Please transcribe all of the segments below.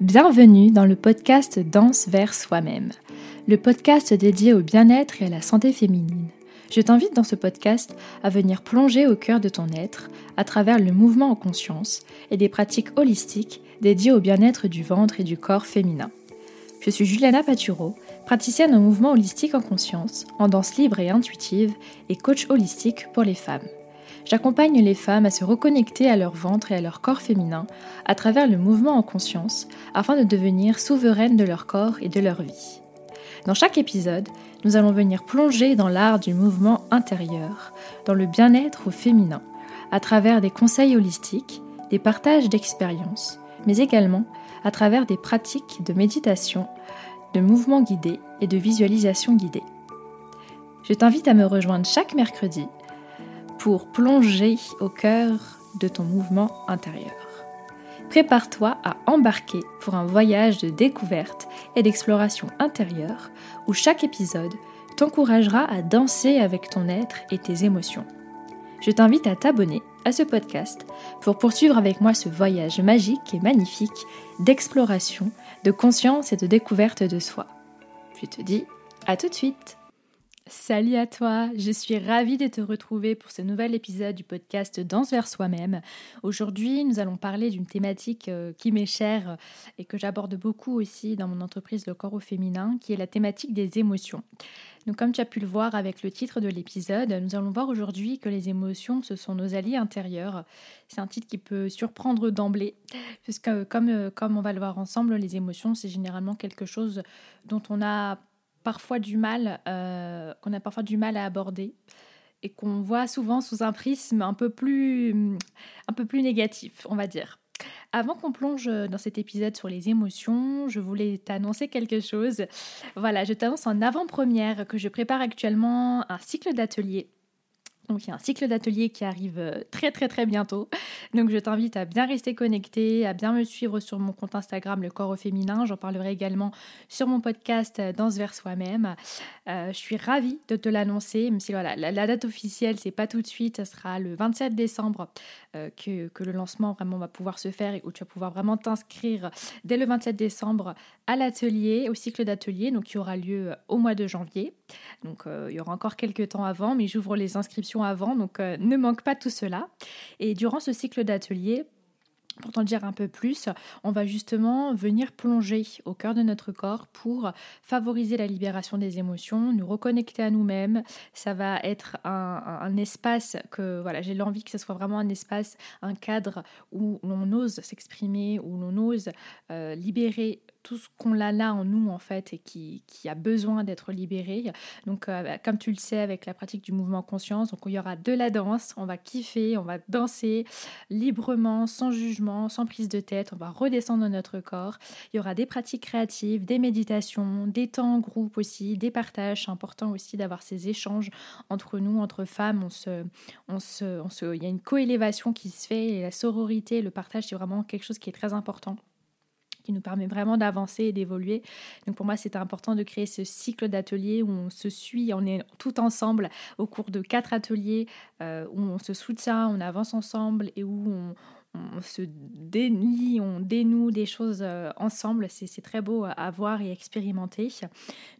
Bienvenue dans le podcast Danse vers soi-même, le podcast dédié au bien-être et à la santé féminine. Je t'invite dans ce podcast à venir plonger au cœur de ton être à travers le mouvement en conscience et des pratiques holistiques dédiées au bien-être du ventre et du corps féminin. Je suis Juliana Paturo, praticienne en mouvement holistique en conscience, en danse libre et intuitive et coach holistique pour les femmes. J'accompagne les femmes à se reconnecter à leur ventre et à leur corps féminin à travers le mouvement en conscience afin de devenir souveraines de leur corps et de leur vie. Dans chaque épisode, nous allons venir plonger dans l'art du mouvement intérieur, dans le bien-être au féminin, à travers des conseils holistiques, des partages d'expériences, mais également à travers des pratiques de méditation, de mouvement guidé et de visualisation guidée. Je t'invite à me rejoindre chaque mercredi pour plonger au cœur de ton mouvement intérieur. Prépare-toi à embarquer pour un voyage de découverte et d'exploration intérieure où chaque épisode t'encouragera à danser avec ton être et tes émotions. Je t'invite à t'abonner à ce podcast pour poursuivre avec moi ce voyage magique et magnifique d'exploration, de conscience et de découverte de soi. Je te dis à tout de suite Salut à toi, je suis ravie de te retrouver pour ce nouvel épisode du podcast Danse vers soi-même. Aujourd'hui, nous allons parler d'une thématique euh, qui m'est chère et que j'aborde beaucoup aussi dans mon entreprise Le corps au féminin, qui est la thématique des émotions. Donc comme tu as pu le voir avec le titre de l'épisode, nous allons voir aujourd'hui que les émotions, ce sont nos alliés intérieurs. C'est un titre qui peut surprendre d'emblée, puisque comme, euh, comme on va le voir ensemble, les émotions, c'est généralement quelque chose dont on a parfois du mal, euh, qu'on a parfois du mal à aborder et qu'on voit souvent sous un prisme un peu plus, un peu plus négatif, on va dire. Avant qu'on plonge dans cet épisode sur les émotions, je voulais t'annoncer quelque chose. Voilà, je t'annonce en avant-première que je prépare actuellement un cycle d'ateliers donc il y a un cycle d'ateliers qui arrive euh, très très très bientôt. Donc je t'invite à bien rester connecté, à bien me suivre sur mon compte Instagram Le Corps au Féminin. J'en parlerai également sur mon podcast euh, Danse vers soi-même. Euh, je suis ravie de te l'annoncer, même si voilà, la, date officielle c'est pas tout de suite, ce sera le 27 décembre que, que, le lancement vraiment va pouvoir se faire et où tu vas pouvoir vraiment t'inscrire dès le 27 décembre à l'atelier, au cycle d'atelier, donc qui aura lieu au mois de janvier. Donc il y aura encore quelques temps avant, mais j'ouvre les inscriptions avant, donc euh, ne manque pas tout cela. Et durant ce cycle d'atelier, pour t'en dire un peu plus, on va justement venir plonger au cœur de notre corps pour favoriser la libération des émotions, nous reconnecter à nous-mêmes. Ça va être un, espace que voilà, j'ai l'envie que ce soit vraiment un espace, un cadre où l'on ose s'exprimer, où l'on ose euh, libérer tout ce qu'on a là en nous en fait et qui, qui a besoin d'être libéré. Donc euh, bah, comme tu le sais avec la pratique du mouvement conscience, donc il y aura de la danse, on va kiffer, on va danser librement, sans jugement, sans prise de tête, on va redescendre dans notre corps. Il y aura des pratiques créatives, des méditations, des temps en groupe aussi, des partages. C'est important aussi d'avoir ces échanges entre nous, entre femmes. On se, on se, on se, il y a une coélévation qui se fait et la sororité, le partage, c'est vraiment quelque chose qui est très important qui nous permet vraiment d'avancer et d'évoluer. Donc pour moi, c'était important de créer ce cycle d'ateliers où on se suit, on est tout ensemble au cours de quatre ateliers, euh, où on se soutient, on avance ensemble et où on, on se dénie, on dénoue des choses euh, ensemble. C'est très beau à voir et expérimenter.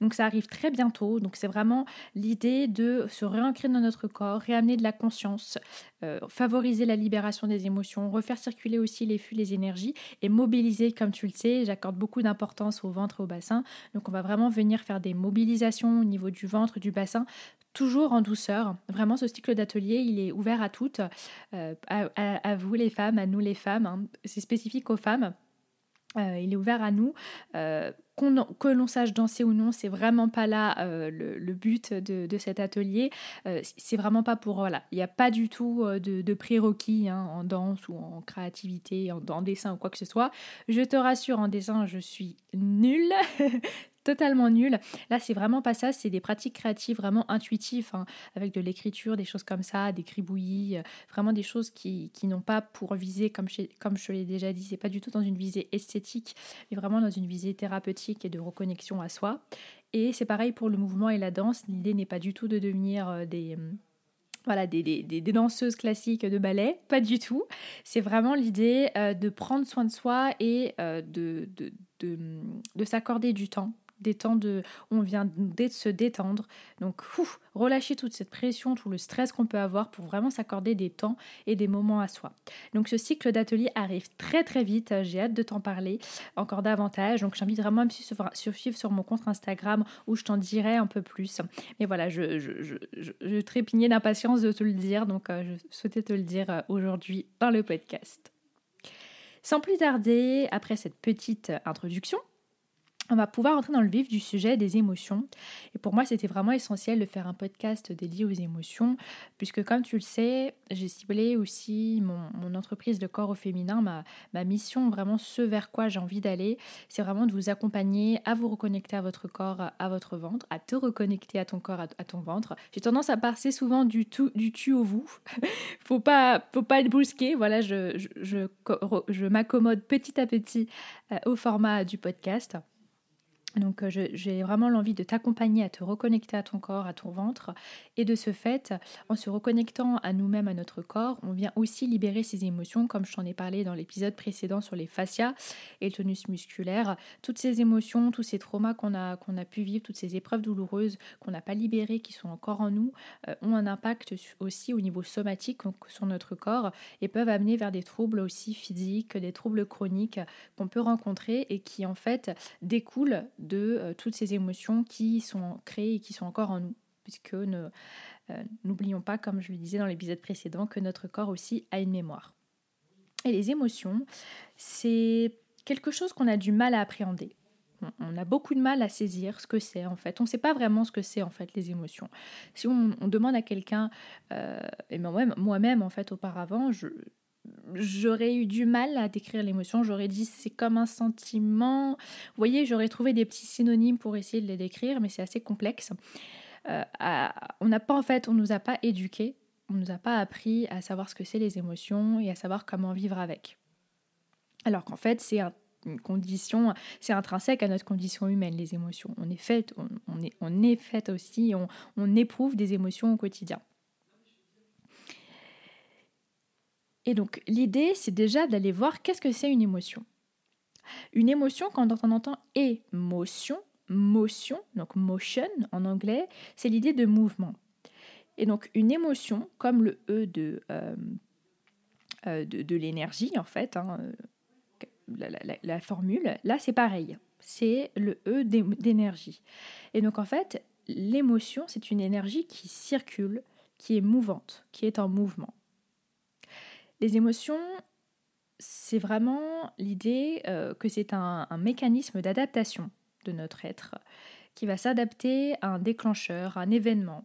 Donc ça arrive très bientôt. Donc c'est vraiment l'idée de se réancrer dans notre corps, réamener de la conscience, euh, favoriser la libération des émotions, refaire circuler aussi les flux, les énergies et mobiliser, comme tu le sais, j'accorde beaucoup d'importance au ventre et au bassin. Donc on va vraiment venir faire des mobilisations au niveau du ventre, du bassin toujours en douceur. Vraiment, ce cycle d'atelier, il est ouvert à toutes, euh, à, vous les femmes, à nous les femmes. Hein. C'est spécifique aux femmes. Euh, il est ouvert à nous. Que l'on sache danser ou non, c'est vraiment pas là le, but de, cet atelier. c'est vraiment pas pour. Voilà, il n'y a pas du tout de, prérequis hein, en danse ou en créativité, en, dessin ou quoi que ce soit. Je te rassure, en dessin, je suis nulle. totalement nul. Là, c'est vraiment pas ça, c'est des pratiques créatives vraiment intuitives, hein, avec de l'écriture, des choses comme ça, des cribouillis, euh, vraiment des choses qui, qui n'ont pas pour viser, comme je, comme je l'ai déjà dit, c'est pas du tout dans une visée esthétique, mais vraiment dans une visée thérapeutique et de reconnexion à soi. Et c'est pareil pour le mouvement et la danse, l'idée n'est pas du tout de devenir euh, des voilà, des, danseuses classiques de ballet, pas du tout. C'est vraiment l'idée de prendre soin de soi et de, de s'accorder du temps des temps de, on vient de se détendre. Donc, relâcher toute cette pression, tout le stress qu'on peut avoir pour vraiment s'accorder des temps et des moments à soi. Donc, ce cycle d'atelier arrive très très vite. J'ai hâte de t'en parler encore davantage. Donc, j'invite vraiment à me suivre, sur mon compte Instagram où je t'en dirai un peu plus. Mais voilà, je, je, trépignais d'impatience de te le dire. Donc, euh, je souhaitais te le dire euh, aujourd'hui dans le podcast. Sans plus tarder, après cette petite introduction, on va pouvoir entrer dans le vif du sujet des émotions. Et pour moi, c'était vraiment essentiel de faire un podcast dédié aux émotions, puisque comme tu le sais, j'ai ciblé aussi mon, entreprise de corps au féminin, ma, ma mission, vraiment ce vers quoi j'ai envie d'aller, c'est vraiment de vous accompagner à vous reconnecter à votre corps, à votre ventre, à te reconnecter à ton corps, à, ton ventre. J'ai tendance à passer souvent du, tout, du tu au vous. faut pas, faut pas être brusqué. Voilà, je, je, je, m'accommode petit à petit euh, au format du podcast. Donc euh, j'ai vraiment l'envie de t'accompagner à te reconnecter à ton corps, à ton ventre. Et de ce fait, en se reconnectant à nous-mêmes, à notre corps, on vient aussi libérer ces émotions, comme je t'en ai parlé dans l'épisode précédent sur les fascias et le tonus musculaire. Toutes ces émotions, tous ces traumas qu'on a, qu'on a pu vivre, toutes ces épreuves douloureuses qu'on n'a pas libérées, qui sont encore en nous, euh, ont un impact aussi au niveau somatique sur notre corps et peuvent amener vers des troubles aussi physiques, des troubles chroniques qu'on peut rencontrer et qui en fait découlent euh, toutes ces émotions qui sont créées et qui sont encore en nous. Puisque euh, n'oublions pas, comme je le disais dans l'épisode précédent, que notre corps aussi a une mémoire. Et les émotions, c'est quelque chose qu'on a du mal à appréhender. On a beaucoup de mal à saisir ce que c'est en fait. On ne sait pas vraiment ce que c'est en fait les émotions. Si on, demande à quelqu'un, euh, et moi-même, moi-même en fait auparavant, je, j'aurais eu du mal à décrire l'émotion. J'aurais dit c'est comme un sentiment. Vous voyez, j'aurais trouvé des petits synonymes pour essayer de les décrire, mais c'est assez complexe. Euh, on n'a pas en fait, on nous a pas éduqués, on nous a pas appris à savoir ce que c'est les émotions et à savoir comment vivre avec. Alors qu'en fait, c'est une condition, c'est intrinsèque à notre condition humaine, les émotions. On est fait, on, est, on est fait aussi, on, on éprouve des émotions au quotidien. Et donc l'idée, c'est déjà d'aller voir qu'est-ce que c'est une émotion. Une émotion, quand on entend émotion, motion, donc motion en anglais, c'est l'idée de mouvement. Et donc une émotion, comme le E de, euh, euh, de, l'énergie en fait, hein, la, la, formule, là c'est pareil, c'est le E d'énergie. Et donc en fait, l'émotion, c'est une énergie qui circule, qui est mouvante, qui est en mouvement. Les émotions, c'est vraiment l'idée euh, que c'est un, mécanisme d'adaptation de notre être qui va s'adapter à un déclencheur, à un événement,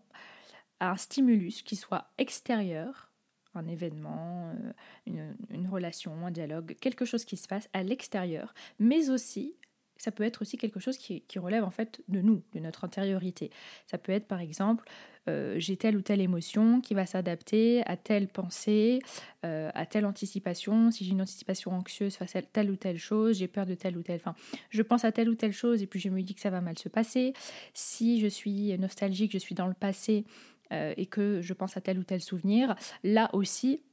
à un stimulus qui soit extérieur, un événement, euh, une, une relation, un dialogue, quelque chose qui se passe à l'extérieur, mais aussi ça peut être aussi quelque chose qui, relève en fait de nous, de notre intériorité. Ça peut être par exemple, euh, j'ai telle ou telle émotion qui va s'adapter à telle pensée, euh, à telle anticipation. Si j'ai une anticipation anxieuse face à telle ou telle chose, j'ai peur de telle ou telle. Enfin, je pense à telle ou telle chose et puis je me dis que ça va mal se passer. Si je suis nostalgique, je suis dans le passé euh, et que je pense à tel ou tel souvenir, là aussi,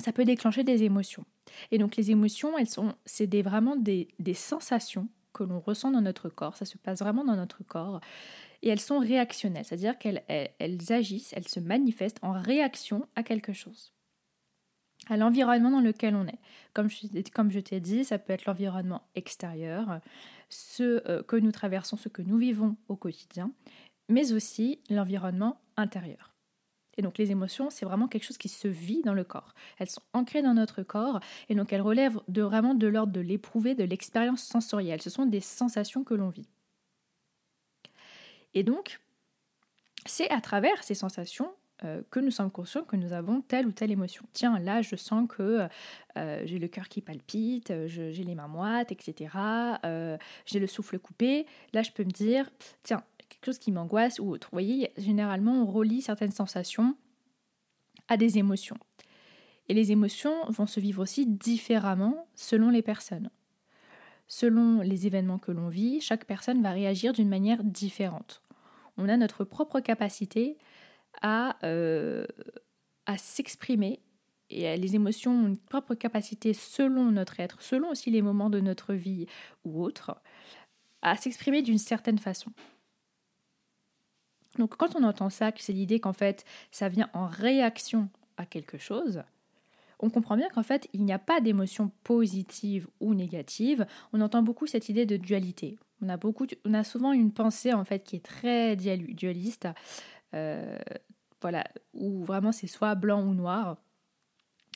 ça peut déclencher des émotions. Et donc les émotions, elles sont, c'est des, vraiment des, des sensations que l'on ressent dans notre corps, ça se passe vraiment dans notre corps, et elles sont réactionnelles, c'est-à-dire qu'elles elles, agissent, elles se manifestent en réaction à quelque chose, à l'environnement dans lequel on est. Comme je, comme je t'ai dit, ça peut être l'environnement extérieur, ce euh, que nous traversons, ce que nous vivons au quotidien, mais aussi l'environnement intérieur. Et donc les émotions, c'est vraiment quelque chose qui se vit dans le corps. Elles sont ancrées dans notre corps et donc elles relèvent de vraiment de l'ordre de l'éprouver, de l'expérience sensorielle. Ce sont des sensations que l'on vit. Et donc, c'est à travers ces sensations euh, que nous sommes conscients que nous avons telle ou telle émotion. Tiens, là, je sens que euh, j'ai le cœur qui palpite, j'ai les mains moites, etc. Euh, j'ai le souffle coupé. Là, je peux me dire, tiens, quelque chose qui m'angoisse ou autre. Vous voyez, généralement, on relie certaines sensations à des émotions. Et les émotions vont se vivre aussi différemment selon les personnes. Selon les événements que l'on vit, chaque personne va réagir d'une manière différente. On a notre propre capacité à, à s'exprimer et les émotions ont une propre capacité selon notre être, selon aussi les moments de notre vie ou autres, à s'exprimer d'une certaine façon. Donc quand on entend ça, que c'est l'idée qu'en fait ça vient en réaction à quelque chose, on comprend bien qu'en fait il n'y a pas d'émotion positive ou négative. On entend beaucoup cette idée de dualité. On a, beaucoup, on a souvent une pensée en fait qui est très dualiste, euh, voilà, où vraiment c'est soit blanc ou noir.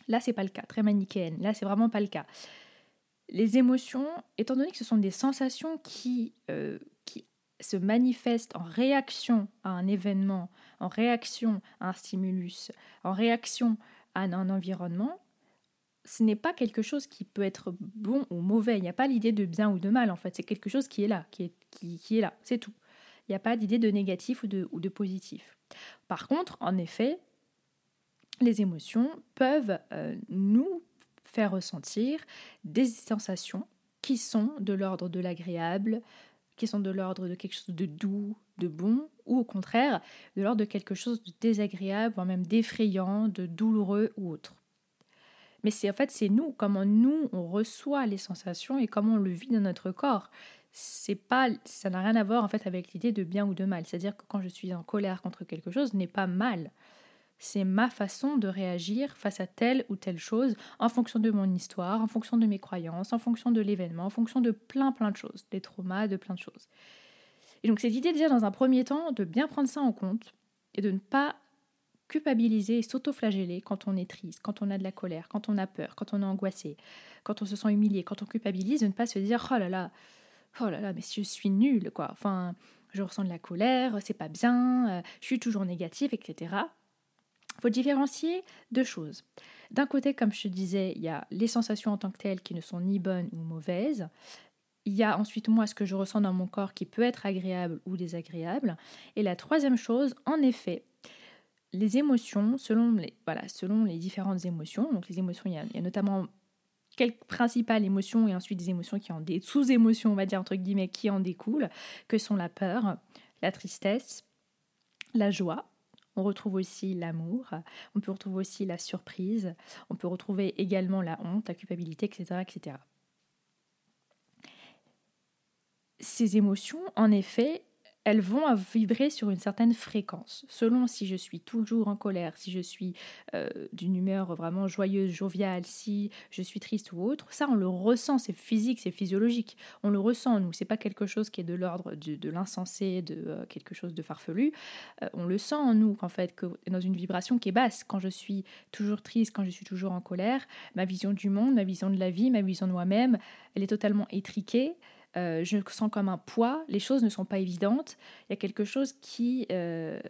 Là c'est pas le cas, très manichéenne. Là c'est vraiment pas le cas. Les émotions, étant donné que ce sont des sensations qui, euh, qui se manifestent en réaction à un événement, en réaction à un stimulus, en réaction à un environnement, ce n'est pas quelque chose qui peut être bon ou mauvais. Il n'y a pas l'idée de bien ou de mal, en fait. C'est quelque chose qui est là, qui est, là, c'est tout. Il n'y a pas d'idée de négatif ou de, ou de positif. Par contre, en effet, les émotions peuvent euh, nous faire ressentir des sensations qui sont de l'ordre de l'agréable, qui sont de l'ordre de quelque chose de doux, de bon, ou au contraire, de l'ordre de quelque chose de désagréable, voire même d'effrayant, de douloureux ou autre. Mais c'est en fait c'est nous, comment nous on reçoit les sensations et comment on le vit dans notre corps. C'est pas, ça n'a rien à voir en fait avec l'idée de bien ou de mal. C'est-à-dire que quand je suis en colère contre quelque chose, n'est pas mal c'est ma façon de réagir face à telle ou telle chose en fonction de mon histoire, en fonction de mes croyances, en fonction de l'événement, en fonction de plein plein de choses, des traumas, de plein de choses. Et donc cette idée déjà dans un premier temps de bien prendre ça en compte et de ne pas culpabiliser et s'auto-flageller quand on est triste, quand on a de la colère, quand on a peur, quand on est angoissé, quand on se sent humilié, quand on culpabilise, de ne pas se dire oh là là, oh là là, mais je suis nul quoi. Enfin, je ressens de la colère, c'est pas bien, euh, je suis toujours négatif, etc. Faut différencier deux choses. D'un côté, comme je te disais, il y a les sensations en tant que telles qui ne sont ni bonnes ou mauvaises. Il y a ensuite moi ce que je ressens dans mon corps qui peut être agréable ou désagréable. Et la troisième chose, en effet, les émotions, selon les, voilà, selon différentes émotions, donc les émotions, il y a, notamment quelques principales émotions et ensuite des émotions qui des sous-émotions, on va dire entre guillemets, qui en découlent, que sont la peur, la tristesse, la joie, on retrouve aussi l'amour, on peut retrouver aussi la surprise, on peut retrouver également la honte, la culpabilité, etc. etc. Ces émotions, en effet, elles vont vibrer sur une certaine fréquence. Selon si je suis toujours en colère, si je suis euh, d'une humeur vraiment joyeuse, joviale, si je suis triste ou autre, ça on le ressent, c'est physique, c'est physiologique. On le ressent, nous, c'est pas quelque chose qui est de l'ordre de, l'insensé, de euh, quelque chose de farfelu. Euh, on le sent en nous, qu'en fait, que dans une vibration qui est basse. Quand je suis toujours triste, quand je suis toujours en colère, ma vision du monde, ma vision de la vie, ma vision de moi-même, elle est totalement étriquée. Euh, je sens comme un poids, les choses ne sont pas évidentes, il y a quelque chose qui, euh,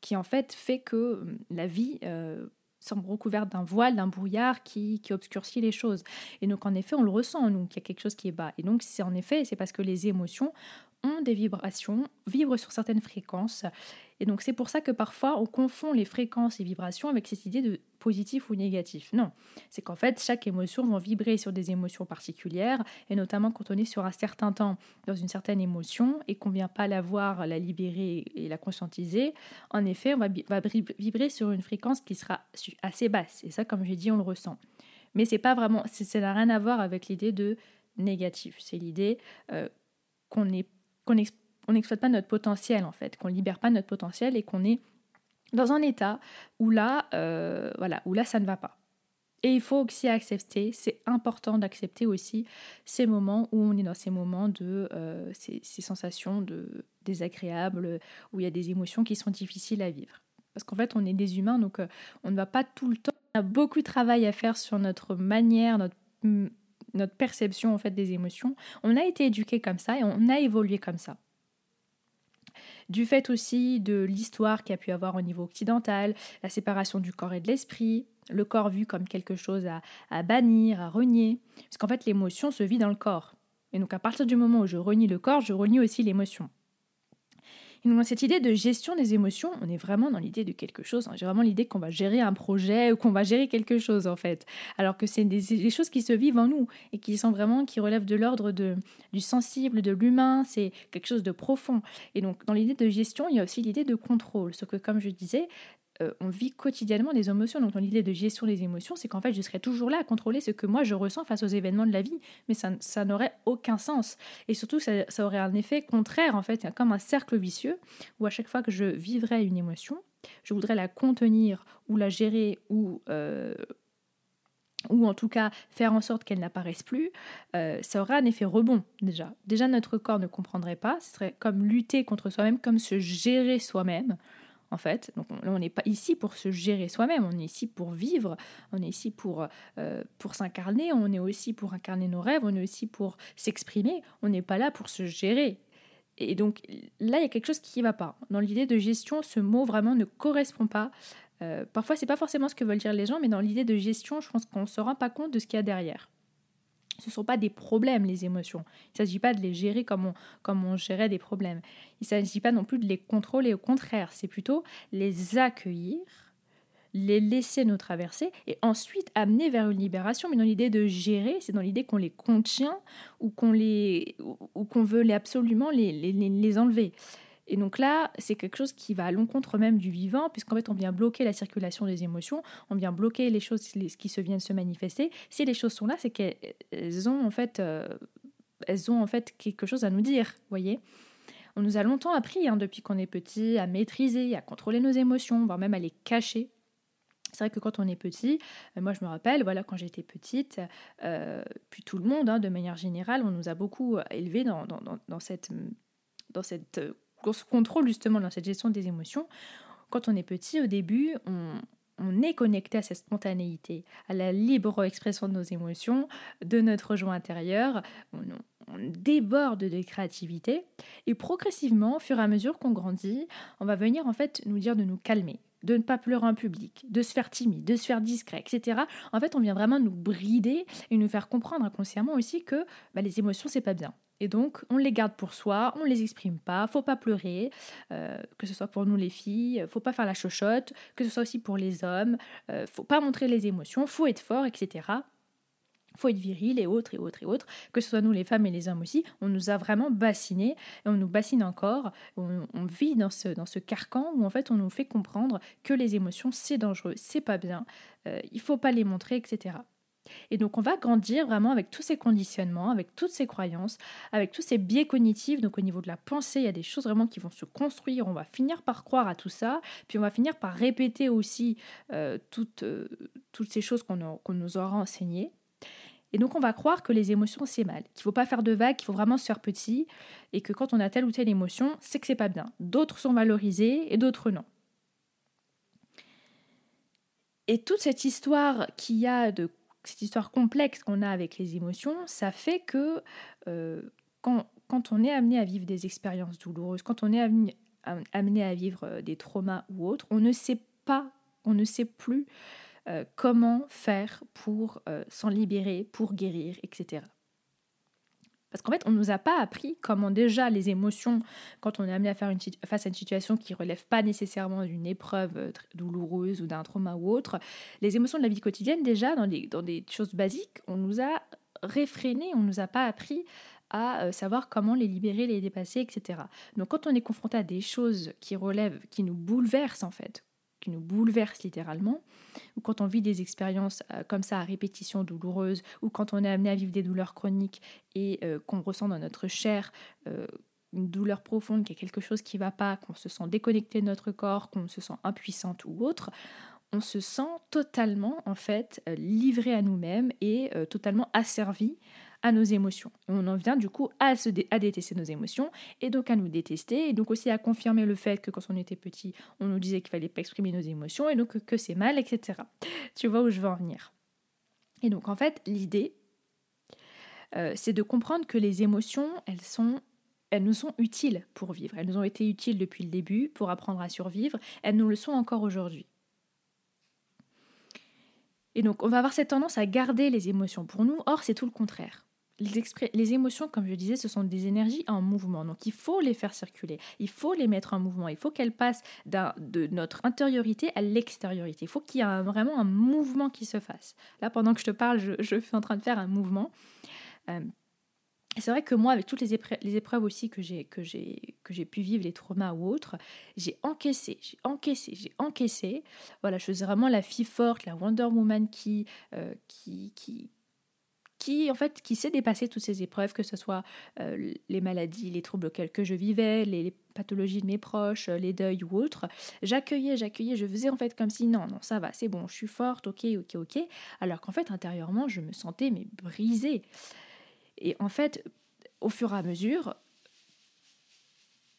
qui en fait fait que hum, la vie euh, semble recouverte d'un voile, d'un brouillard qui, qui, obscurcit les choses. Et donc en effet, on le ressent en nous, qu'il y a quelque chose qui est bas. Et donc c'est en effet, c'est parce que les émotions ont des vibrations, vibrent sur certaines fréquences. Et donc c'est pour ça que parfois on confond les fréquences et vibrations avec cette idée de positif ou négatif. Non, c'est qu'en fait chaque émotion va vibrer sur des émotions particulières et notamment quand on est sur un certain temps dans une certaine émotion et qu'on vient pas la voir, la libérer et la conscientiser, en effet on va, vibrer sur une fréquence qui sera assez basse. Et ça comme j'ai dit on le ressent. Mais c'est pas vraiment, ça n'a rien à voir avec l'idée de négatif. C'est l'idée euh, qu'on est qu'on n'exploite pas notre potentiel en fait, qu'on libère pas notre potentiel et qu'on est dans un état où là, euh, voilà, où là ça ne va pas. Et il faut aussi accepter, c'est important d'accepter aussi ces moments où on est dans ces moments de euh, ces, sensations de désagréables, où il y a des émotions qui sont difficiles à vivre. Parce qu'en fait, on est des humains, donc euh, on ne va pas tout le temps. On a beaucoup de travail à faire sur notre manière, notre notre perception en fait des émotions. On a été éduqué comme ça et on a évolué comme ça. Du fait aussi de l'histoire qu'il a pu avoir au niveau occidental, la séparation du corps et de l'esprit, le corps vu comme quelque chose à, à bannir, à renier, parce qu'en fait l'émotion se vit dans le corps. Et donc à partir du moment où je renie le corps, je renie aussi l'émotion. Cette idée de gestion des émotions, on est vraiment dans l'idée de quelque chose. Hein. J'ai vraiment l'idée qu'on va gérer un projet ou qu'on va gérer quelque chose en fait. Alors que c'est des, choses qui se vivent en nous et qui sont vraiment, qui relèvent de l'ordre du sensible, de l'humain. C'est quelque chose de profond. Et donc dans l'idée de gestion, il y a aussi l'idée de contrôle. Ce que comme je disais, euh, on vit quotidiennement des émotions. Donc, l'idée de gestion des émotions, c'est qu'en fait, je serais toujours là à contrôler ce que moi je ressens face aux événements de la vie, mais ça, n'aurait aucun sens. Et surtout, ça, aurait un effet contraire, en fait, comme un cercle vicieux, où à chaque fois que je vivrais une émotion, je voudrais la contenir ou la gérer ou euh, ou en tout cas faire en sorte qu'elle n'apparaisse plus, euh, ça aurait un effet rebond déjà. Déjà notre corps ne comprendrait pas, ce serait comme lutter contre soi-même, comme se gérer soi-même en fait. Donc on n'est pas ici pour se gérer soi-même, on est ici pour vivre, on est ici pour, euh, pour s'incarner, on est aussi pour incarner nos rêves, on est aussi pour s'exprimer, on n'est pas là pour se gérer. Et donc là, il y a quelque chose qui ne va pas. Dans l'idée de gestion, ce mot vraiment ne correspond pas. Euh, parfois, c'est pas forcément ce que veulent dire les gens, mais dans l'idée de gestion, je pense qu'on ne se rend pas compte de ce qu'il y a derrière. Ce ne sont pas des problèmes, les émotions. Il ne s'agit pas de les gérer comme on, comme on gérait des problèmes. Il ne s'agit pas non plus de les contrôler. Au contraire, c'est plutôt les accueillir, les laisser nous traverser et ensuite amener vers une libération. Mais dans l'idée de gérer, c'est dans l'idée qu'on les contient ou qu'on les ou veut absolument les, les, les enlever. Et donc là, c'est quelque chose qui va à l'encontre même du vivant, puisqu'en fait, on vient bloquer la circulation des émotions, on vient bloquer les choses qui se viennent se manifester. Si les choses sont là, c'est qu'elles ont en fait, euh, elles ont en fait quelque chose à nous dire, voyez. On nous a longtemps appris, hein, depuis qu'on est petit, à maîtriser, à contrôler nos émotions, voire même à les cacher. C'est vrai que quand on est petit, euh, moi je me rappelle, voilà, quand j'étais petite, euh, puis tout le monde, hein, de manière générale, on nous a beaucoup dans, dans cette, dans cette se contrôle justement dans cette gestion des émotions. Quand on est petit, au début, on, est connecté à cette spontanéité, à la libre expression de nos émotions, de notre joie intérieure. On, déborde de créativité et progressivement, au fur et à mesure qu'on grandit, on va venir en fait nous dire de nous calmer, de ne pas pleurer en public, de se faire timide, de se faire discret, etc. En fait, on vient vraiment nous brider et nous faire comprendre inconsciemment aussi que bah, les émotions, c'est pas bien. Et donc, on les garde pour soi, on les exprime pas, faut pas pleurer, euh, que ce soit pour nous les filles, faut pas faire la chochotte, que ce soit aussi pour les hommes, euh, faut pas montrer les émotions, faut être fort, etc. Faut être viril et autres et autres et autres, que ce soit nous les femmes et les hommes aussi, on nous a vraiment bassinés on nous bassine encore, on, vit dans ce, dans ce carcan où en fait on nous fait comprendre que les émotions c'est dangereux, c'est pas bien, euh, il faut pas les montrer, etc. Et donc on va grandir vraiment avec tous ces conditionnements, avec toutes ces croyances, avec tous ces biais cognitifs. Donc au niveau de la pensée, il y a des choses vraiment qui vont se construire. On va finir par croire à tout ça, puis on va finir par répéter aussi euh, toutes, euh, toutes ces choses qu'on nous aura enseignées. Et donc on va croire que les émotions c'est mal, qu'il ne faut pas faire de vagues, qu'il faut vraiment se faire petit, et que quand on a telle ou telle émotion, c'est que c'est pas bien. D'autres sont valorisées et d'autres non. Et toute cette histoire qu'il y a de cette histoire complexe qu'on a avec les émotions, ça fait que euh, quand, on est amené à vivre des expériences douloureuses, quand on est amené, amené à vivre euh, des traumas ou autres, on ne sait pas, on ne sait plus euh, comment faire pour s'en libérer, pour guérir, etc. Parce qu'en fait, on ne nous a pas appris comment déjà les émotions, quand on est amené à faire face à une situation qui ne relève pas nécessairement d'une épreuve euh, douloureuse ou d'un trauma ou autre, les émotions de la vie quotidienne, déjà, dans des, choses basiques, on nous a réfréné, on ne nous a pas appris à euh, savoir comment les libérer, les dépasser, etc. Donc quand on est confronté à des choses qui relèvent, qui nous bouleversent en fait, qui nous bouleversent littéralement, ou quand on vit des expériences euh, comme ça à répétition douloureuse, ou quand on est amené à vivre des douleurs chroniques et euh, qu'on ressent dans notre chair euh, une douleur profonde, qu'il y a quelque chose qui ne va pas, qu'on se sent déconnecté de notre corps, qu'on se sent impuissante ou autre, on se sent totalement en fait livré à nous-mêmes et totalement asservi à nos émotions. On en vient du coup à, se à détester nos émotions et donc à nous détester et donc aussi à confirmer le fait que quand on était petit, on nous disait qu'il fallait pas exprimer nos émotions et donc que c'est mal, etc. Tu vois où je veux en venir. Et donc en fait, l'idée, euh, c'est de comprendre que les émotions, elles sont elles nous sont utiles pour vivre. Elles nous ont été utiles depuis le début pour apprendre à survivre. Elles nous le sont encore aujourd'hui. Et donc, on va avoir cette tendance à garder les émotions pour nous. Or, c'est tout le contraire. Les, émotions, comme je disais, ce sont des énergies en mouvement. Donc il faut les faire circuler, il faut les mettre en mouvement, il faut qu'elles passent de notre intériorité à l'extériorité. Il faut qu'il y ait vraiment un mouvement qui se fasse. Là, pendant que je te parle, je, suis en train de faire un mouvement. Euh, c'est vrai que moi, avec toutes les, épreuves, aussi que j'ai, que, j'ai, pu vivre, les traumas ou autres, j'ai encaissé, j'ai encaissé, j'ai encaissé. Voilà, je faisais vraiment la fille forte, la Wonder Woman qui, euh, qui, qui, en fait, qui sait dépasser toutes ces épreuves, que ce soit euh, les maladies, les troubles auxquels que je vivais, les, pathologies de mes proches, les deuils ou autres. J'accueillais, j'accueillais, je faisais en fait comme si non, non, ça va, c'est bon, je suis forte, ok, ok, ok. Alors qu'en fait, intérieurement, je me sentais mais brisée. Et en fait, au fur et à mesure,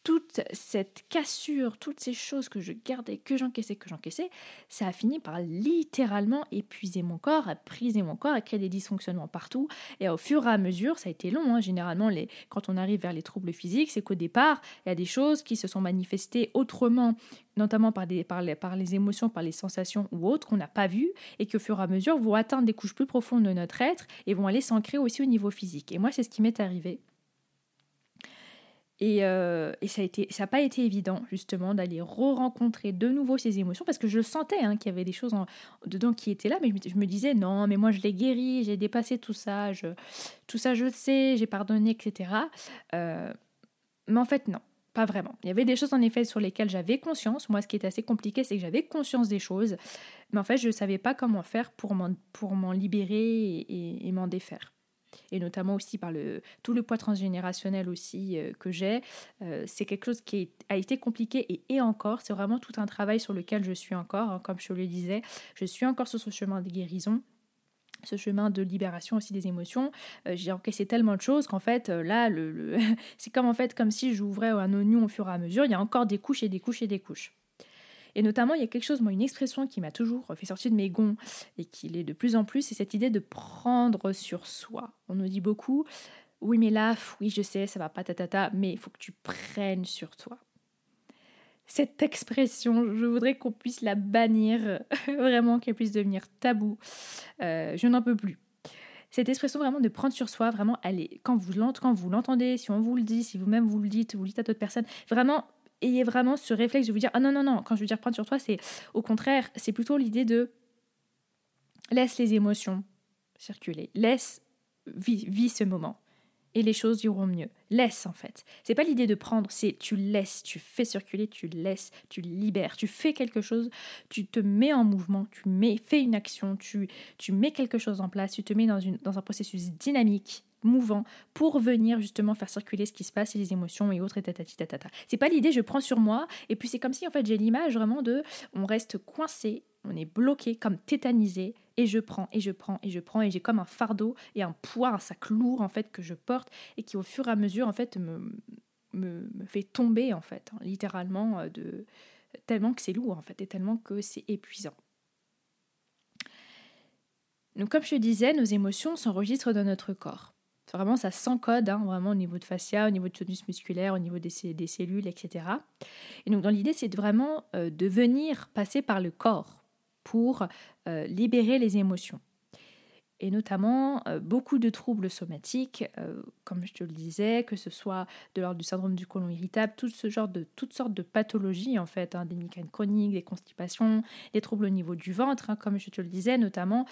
toute cette cassure, toutes ces choses que je gardais, que j'encaissais, que j'encaissais, ça a fini par littéralement épuiser mon corps, à briser mon corps, à créer des dysfonctionnements partout. Et au fur et à mesure, ça a été long. Hein. Généralement, quand on arrive vers les troubles physiques, c'est qu'au départ, il y a des choses qui se sont manifestées autrement, notamment par, les, par les émotions, par les sensations ou autres qu'on n'a pas vues, et qui au fur et à mesure vont atteindre des couches plus profondes de notre être et vont aller s'ancrer aussi au niveau physique. Et moi, c'est ce qui m'est arrivé. Et, euh, et, ça n'a pas été évident, justement, d'aller re-rencontrer de nouveau ces émotions, parce que je sentais hein, qu'il y avait des choses dedans qui étaient là, mais je me, disais, non, mais moi je l'ai guéri, j'ai dépassé tout ça, tout ça je le sais, j'ai pardonné, etc. Euh, mais en fait, non, pas vraiment. Il y avait des choses, en effet, sur lesquelles j'avais conscience. Moi, ce qui était assez compliqué, c'est que j'avais conscience des choses, mais en fait, je ne savais pas comment faire pour m'en libérer et m'en défaire et notamment aussi par le, tout le poids transgénérationnel aussi euh, que j'ai. Euh, c'est quelque chose qui a été compliqué et encore. C'est vraiment tout un travail sur lequel je suis encore. Hein, comme je le disais, je suis encore sur ce chemin de guérison ce chemin de libération aussi des émotions. Euh, j'ai encaissé tellement de choses qu'en fait, là, le, c'est comme en fait comme si j'ouvrais un oignon au fur et à mesure. Il y a encore des couches et des couches et des couches. Et notamment, il y a quelque chose, moi, une expression qui m'a toujours fait sortir de mes gonds et qui l'est de plus en plus, c'est cette idée de prendre sur soi. On nous dit beaucoup, oui, mais là, oui, je sais, ça va pas, ta, mais il faut que tu prennes sur toi. Cette expression, je voudrais qu'on puisse la bannir, vraiment qu'elle puisse devenir tabou. Euh, je n'en peux plus cette expression vraiment de prendre sur soi, vraiment, elle quand vous l'entendez, si on vous le dit, si vous-même vous le dites, vous le dites à d'autres personnes, vraiment, ayez vraiment ce réflexe de vous dire ah non non non quand je veux dire prendre sur toi c'est au contraire c'est plutôt l'idée de laisse les émotions circuler laisse vis, ce moment et les choses iront mieux. Laisse en fait. C'est pas l'idée de prendre c'est tu laisses tu fais circuler tu laisses tu libères. Tu fais quelque chose tu te mets en mouvement tu mets fais une action tu tu mets quelque chose en place tu te mets dans une dans un processus dynamique mouvant pour venir justement faire circuler ce qui se passe et les émotions et autres et tatati tatata. C'est pas l'idée je prends sur moi et puis c'est comme si en fait j'ai l'image vraiment de on reste coincé, on est bloqué comme tétanisé et je prends et je prends et je prends et j'ai comme un fardeau et un poids, un sac lourd en fait que je porte et qui au fur et à mesure en fait me, fait tomber en fait, hein, littéralement euh, de tellement que c'est lourd en fait et tellement que c'est épuisant. Donc comme je disais, nos émotions s'enregistrent dans notre corps. Vraiment, ça s'encode, hein, vraiment au niveau de fascia, au niveau de tonus musculaire, au niveau des, cellules, etc. Et donc, dans l'idée, c'est vraiment euh, de venir passer par le corps pour euh, libérer les émotions. Et notamment, euh, beaucoup de troubles somatiques, comme je te le disais, que ce soit de l'ordre du syndrome du côlon irritable, tout ce genre de, toutes sortes de pathologies, en fait, hein, des migraines chroniques, des constipations, des troubles au niveau du ventre, hein, comme je te le disais, notamment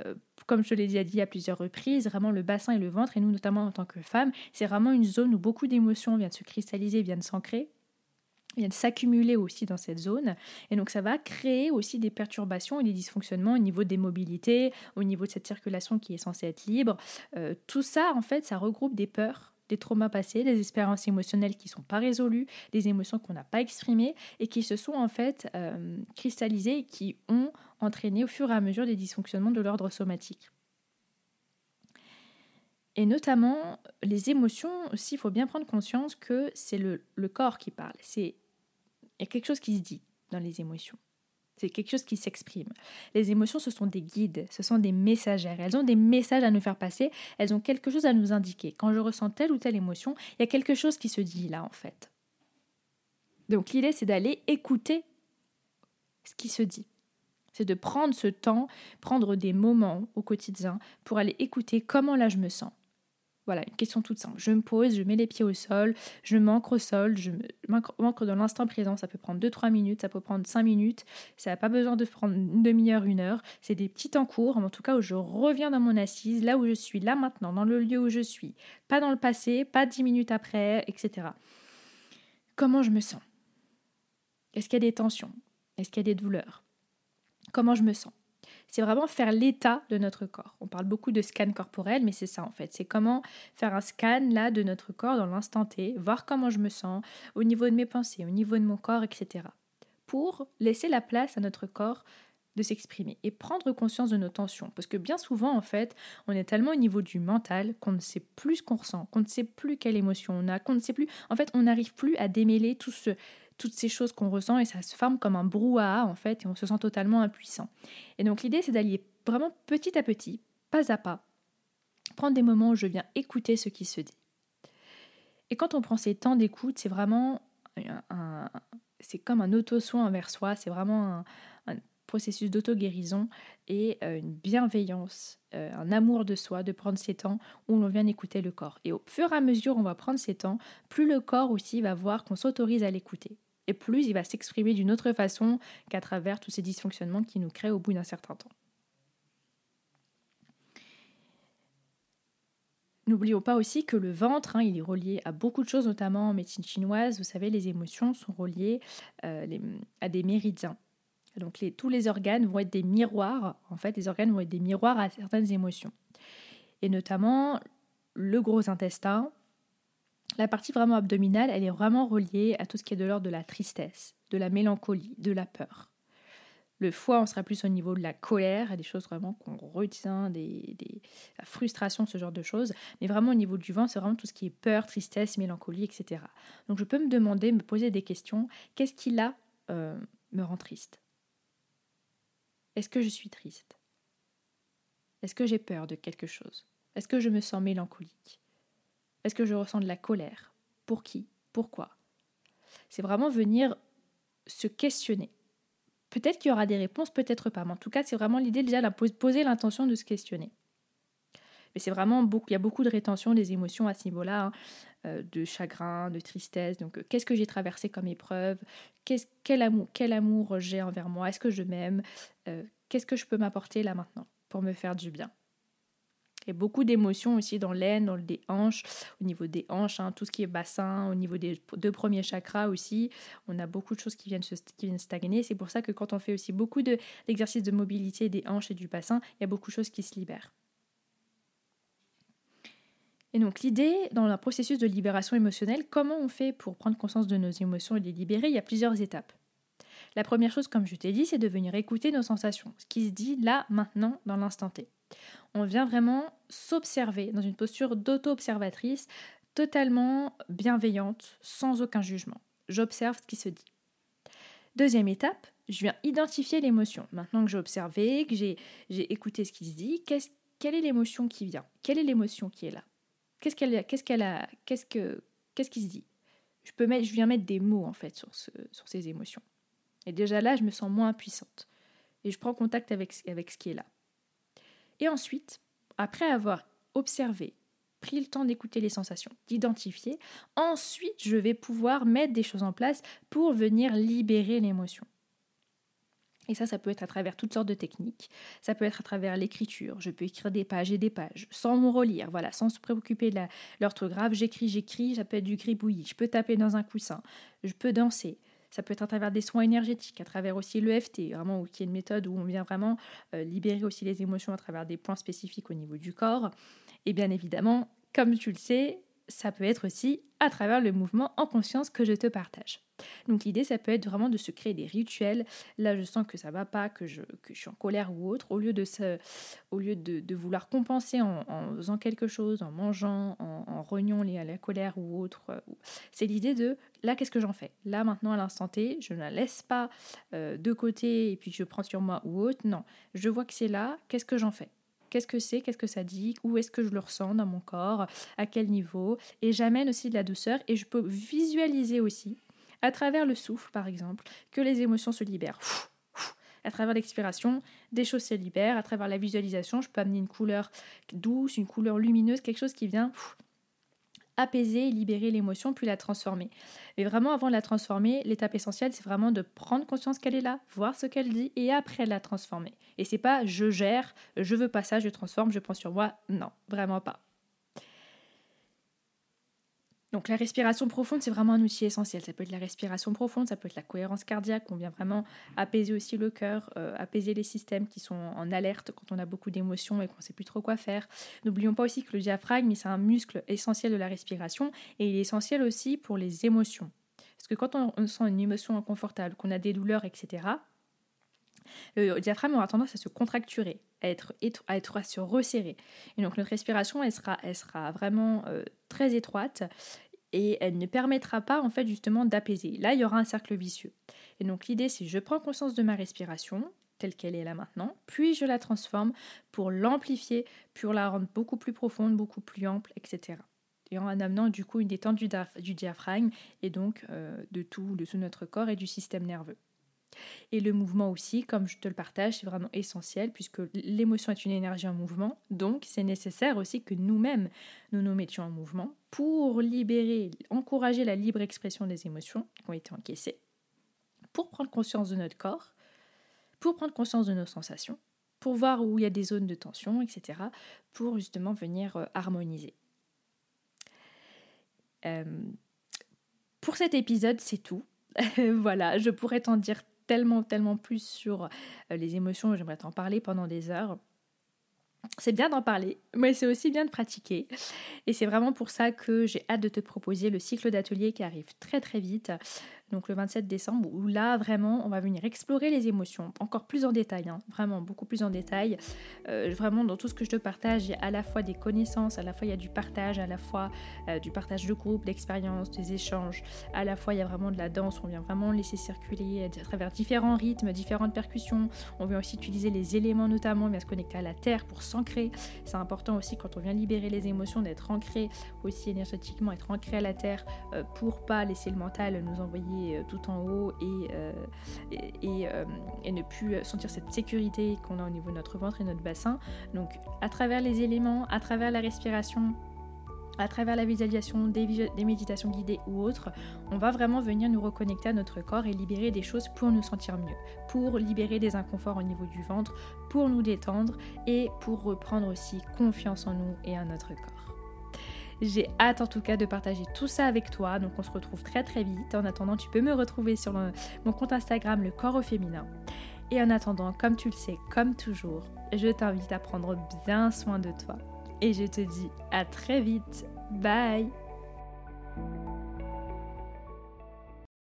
euh, comme je l'ai déjà dit à plusieurs reprises, vraiment le bassin et le ventre, et nous notamment en tant que femmes, c'est vraiment une zone où beaucoup d'émotions viennent se cristalliser, viennent s'ancrer viennent s'accumuler aussi dans cette zone. Et donc ça va créer aussi des perturbations et des dysfonctionnements au niveau des mobilités, au niveau de cette circulation qui est censée être libre. Euh, tout ça, en fait, ça regroupe des peurs des traumas passés, des expériences émotionnelles qui ne sont pas résolues, des émotions qu'on n'a pas exprimées et qui se sont en fait euh, cristallisées et qui ont entraîné au fur et à mesure des dysfonctionnements de l'ordre somatique. Et notamment, les émotions aussi, il faut bien prendre conscience que c'est le, le corps qui parle. Il y a quelque chose qui se dit dans les émotions. C'est quelque chose qui s'exprime. Les émotions, ce sont des guides, ce sont des messagères. Elles ont des messages à nous faire passer, elles ont quelque chose à nous indiquer. Quand je ressens telle ou telle émotion, il y a quelque chose qui se dit là, en fait. Donc l'idée, c'est d'aller écouter ce qui se dit. C'est de prendre ce temps, prendre des moments au quotidien pour aller écouter comment là je me sens. Voilà, une question toute simple. Je me pose, je mets les pieds au sol, je m'ancre au sol, je m'ancre dans l'instant présent. Ça peut prendre 2-3 minutes, ça peut prendre 5 minutes. Ça n'a pas besoin de prendre une demi-heure, une heure. C'est des petits temps courts, en tout cas où je reviens dans mon assise, là où je suis, là maintenant, dans le lieu où je suis. Pas dans le passé, pas 10 minutes après, etc. Comment je me sens? Est-ce qu'il y a des tensions? Est-ce qu'il y a des douleurs? Comment je me sens? C'est vraiment faire l'état de notre corps. On parle beaucoup de scan corporel, mais c'est ça en fait. C'est comment faire un scan là de notre corps dans l'instant T, voir comment je me sens au niveau de mes pensées, au niveau de mon corps, etc. Pour laisser la place à notre corps de s'exprimer et prendre conscience de nos tensions. Parce que bien souvent, en fait, on est tellement au niveau du mental qu'on ne sait plus ce qu'on ressent, qu'on ne sait plus quelle émotion on a, qu'on ne sait plus. En fait, on n'arrive plus à démêler tout ce, toutes ces choses qu'on ressent et ça se forme comme un brouhaha en fait et on se sent totalement impuissant. Et donc l'idée c'est d'aller vraiment petit à petit, pas à pas, prendre des moments où je viens écouter ce qui se dit. Et quand on prend ces temps d'écoute, c'est vraiment un, c'est comme un auto-soin envers soi, c'est vraiment un, processus d'auto-guérison et euh, une bienveillance, euh, un amour de soi, de prendre ces temps où l'on vient écouter le corps. Et au fur et à mesure on va prendre ces temps, plus le corps aussi va voir qu'on s'autorise à l'écouter et plus il va s'exprimer d'une autre façon qu'à travers tous ces dysfonctionnements qui nous créent au bout d'un certain temps. N'oublions pas aussi que le ventre, hein, il est relié à beaucoup de choses, notamment en médecine chinoise. Vous savez, les émotions sont reliées euh, à des méridiens. Donc tous les organes vont être des miroirs. En fait, les organes vont être des miroirs à certaines émotions. Et notamment le gros intestin, la partie vraiment abdominale, elle est vraiment reliée à tout ce qui est de l'ordre de la tristesse, de la mélancolie, de la peur. Le foie, on sera plus au niveau de la colère, des choses vraiment qu'on retient, des, la frustration, ce genre de choses. Mais vraiment au niveau du ventre, c'est vraiment tout ce qui est peur, tristesse, mélancolie, etc. Donc je peux me demander, me poser des questions. Qu'est-ce qui là euh, me rend triste? Est-ce que je suis triste? Est-ce que j'ai peur de quelque chose? Est-ce que je me sens mélancolique? Est-ce que je ressens de la colère? Pour qui? Pourquoi? C'est vraiment venir se questionner. Peut-être qu'il y aura des réponses, peut-être pas. Mais en tout cas, c'est vraiment l'idée déjà de poser l'intention de se questionner. Mais c'est vraiment beaucoup, il y a beaucoup de rétention des émotions à ce niveau-là, hein, euh, de chagrin, de tristesse. Donc, euh, qu'est-ce que j'ai traversé comme épreuve? Quel, amour, j'ai envers moi? Est-ce que je m'aime? Euh, Qu'est-ce que je peux m'apporter là maintenant pour me faire du bien? Il y a beaucoup d'émotions aussi dans l'aine, dans les hanches, au niveau des hanches, hein, tout ce qui est bassin, au niveau des deux premiers chakras aussi. On a beaucoup de choses qui viennent, se, qui viennent stagner. C'est pour ça que quand on fait aussi beaucoup d'exercices de, de mobilité des hanches et du bassin, il y a beaucoup de choses qui se libèrent. Et donc l'idée dans le processus de libération émotionnelle, comment on fait pour prendre conscience de nos émotions et les libérer? Il y a plusieurs étapes. La première chose, comme je t'ai dit, c'est de venir écouter nos sensations, ce qui se dit là, maintenant, dans l'instant T. On vient vraiment s'observer dans une posture d'auto-observatrice totalement bienveillante, sans aucun jugement. J'observe ce qui se dit. Deuxième étape, je viens identifier l'émotion. Maintenant que j'ai observé, que j'ai, écouté ce qui se dit, quelle est l'émotion qui vient? Quelle est l'émotion qui est là? Qu'est-ce qu'elle, qu'est-ce qu'elle a Qu'est-ce que qu'est-ce qui se dit? Je, viens mettre des mots en fait sur, ces émotions. Et déjà là, je me sens moins puissante. Et je prends contact avec ce qui est là. Et ensuite, après avoir observé, pris le temps d'écouter les sensations, d'identifier, ensuite je vais pouvoir mettre des choses en place pour venir libérer l'émotion. Et ça, ça peut être à travers toutes sortes de techniques. Ça peut être à travers l'écriture. Je peux écrire des pages et des pages, sans me relire, voilà, sans se préoccuper de l'orthographe. J'écris, j'écris, ça peut être du gribouillis. Je peux taper dans un coussin. Je peux danser. Ça peut être à travers des soins énergétiques, à travers aussi l'EFT, vraiment, qui est une méthode où on vient vraiment euh, libérer aussi les émotions à travers des points spécifiques au niveau du corps. Et bien évidemment, comme tu le sais, ça peut être aussi à travers le mouvement en conscience que je te partage. Donc l'idée, ça peut être vraiment de se créer des rituels. Là, je sens que ça va pas, que je, suis en colère ou autre. Au lieu de, au lieu de, vouloir compenser en, faisant quelque chose, en mangeant, en, en reniant les, la colère ou autre, euh, c'est l'idée de là, qu'est-ce que j'en fais? Là, maintenant, à l'instant T, je ne la laisse pas euh, de côté et puis je prends sur moi ou autre. Non, je vois que c'est là, qu'est-ce que j'en fais? Qu'est-ce que c'est Qu'est-ce que ça dit Où est-ce que je le ressens dans mon corps À quel niveau Et j'amène aussi de la douceur et je peux visualiser aussi, à travers le souffle par exemple, que les émotions se libèrent. À travers l'expiration, des choses se libèrent. À travers la visualisation, je peux amener une couleur douce, une couleur lumineuse, quelque chose qui vient apaiser, libérer l'émotion, puis la transformer. Mais vraiment, avant de la transformer, l'étape essentielle, c'est vraiment de prendre conscience qu'elle est là, voir ce qu'elle dit, et après la transformer. Et c'est pas je gère, je veux pas ça, je transforme, je prends sur moi. Non, vraiment pas. Donc la respiration profonde, c'est vraiment un outil essentiel. Ça peut être la respiration profonde, ça peut être la cohérence cardiaque, on vient vraiment apaiser aussi le cœur, euh, apaiser les systèmes qui sont en alerte quand on a beaucoup d'émotions et qu'on ne sait plus trop quoi faire. N'oublions pas aussi que le diaphragme, c'est un muscle essentiel de la respiration et il est essentiel aussi pour les émotions. Parce que quand on, sent une émotion inconfortable, qu'on a des douleurs, etc., le diaphragme aura tendance à se contracturer, à être, à, être, à se resserrer. Et donc notre respiration, elle sera, elle sera vraiment euh, très étroite et elle ne permettra pas en fait justement d'apaiser. Là, il y aura un cercle vicieux. Et donc l'idée, c'est je prends conscience de ma respiration telle qu'elle est là maintenant, puis je la transforme pour l'amplifier, pour la rendre beaucoup plus profonde, beaucoup plus ample, etc. Et en amenant du coup une détente du, diaphragme et donc euh, de tout, de tout notre corps et du système nerveux. Et le mouvement aussi, comme je te le partage, c'est vraiment essentiel puisque l'émotion est une énergie en mouvement. Donc c'est nécessaire aussi que nous-mêmes, nous nous mettions en mouvement pour libérer, encourager la libre expression des émotions qui ont été encaissées, pour prendre conscience de notre corps, pour prendre conscience de nos sensations, pour voir où il y a des zones de tension, etc., pour justement venir euh, harmoniser. Euh, pour cet épisode, c'est tout. voilà, je pourrais t'en dire tellement, tellement plus sur euh, les émotions, j'aimerais t'en parler pendant des heures. C'est bien d'en parler, mais c'est aussi bien de pratiquer. Et c'est vraiment pour ça que j'ai hâte de te proposer le cycle d'atelier qui arrive très très vite donc le 27 décembre, où là vraiment on va venir explorer les émotions, encore plus en détail, hein. vraiment beaucoup plus en détail. Euh, vraiment dans tout ce que je te partage, il y a à la fois des connaissances, à la fois il y a du partage, à la fois euh, du partage de groupe, d'expériences, des échanges, à la fois il y a vraiment de la danse, on vient vraiment laisser circuler à travers différents rythmes, différentes percussions. On vient aussi utiliser les éléments notamment, on vient se connecter à la terre pour s'ancrer. C'est important aussi quand on vient libérer les émotions d'être ancré aussi énergétiquement, être ancré à la terre euh, pour pas laisser le mental nous envoyer euh, tout en haut et, euh, euh, ne plus sentir cette sécurité qu'on a au niveau de notre ventre et notre bassin. Donc à travers les éléments, à travers la respiration, à travers la visualisation, des, méditations guidées ou autres, on va vraiment venir nous reconnecter à notre corps et libérer des choses pour nous sentir mieux, pour libérer des inconforts au niveau du ventre, pour nous détendre et pour reprendre aussi confiance en nous et en notre corps. J'ai hâte en tout cas de partager tout ça avec toi. Donc on se retrouve très très vite. En attendant, tu peux me retrouver sur mon compte Instagram Le Corps au Féminin. Et en attendant, comme tu le sais, comme toujours, je t'invite à prendre bien soin de toi. Et je te dis à très vite. Bye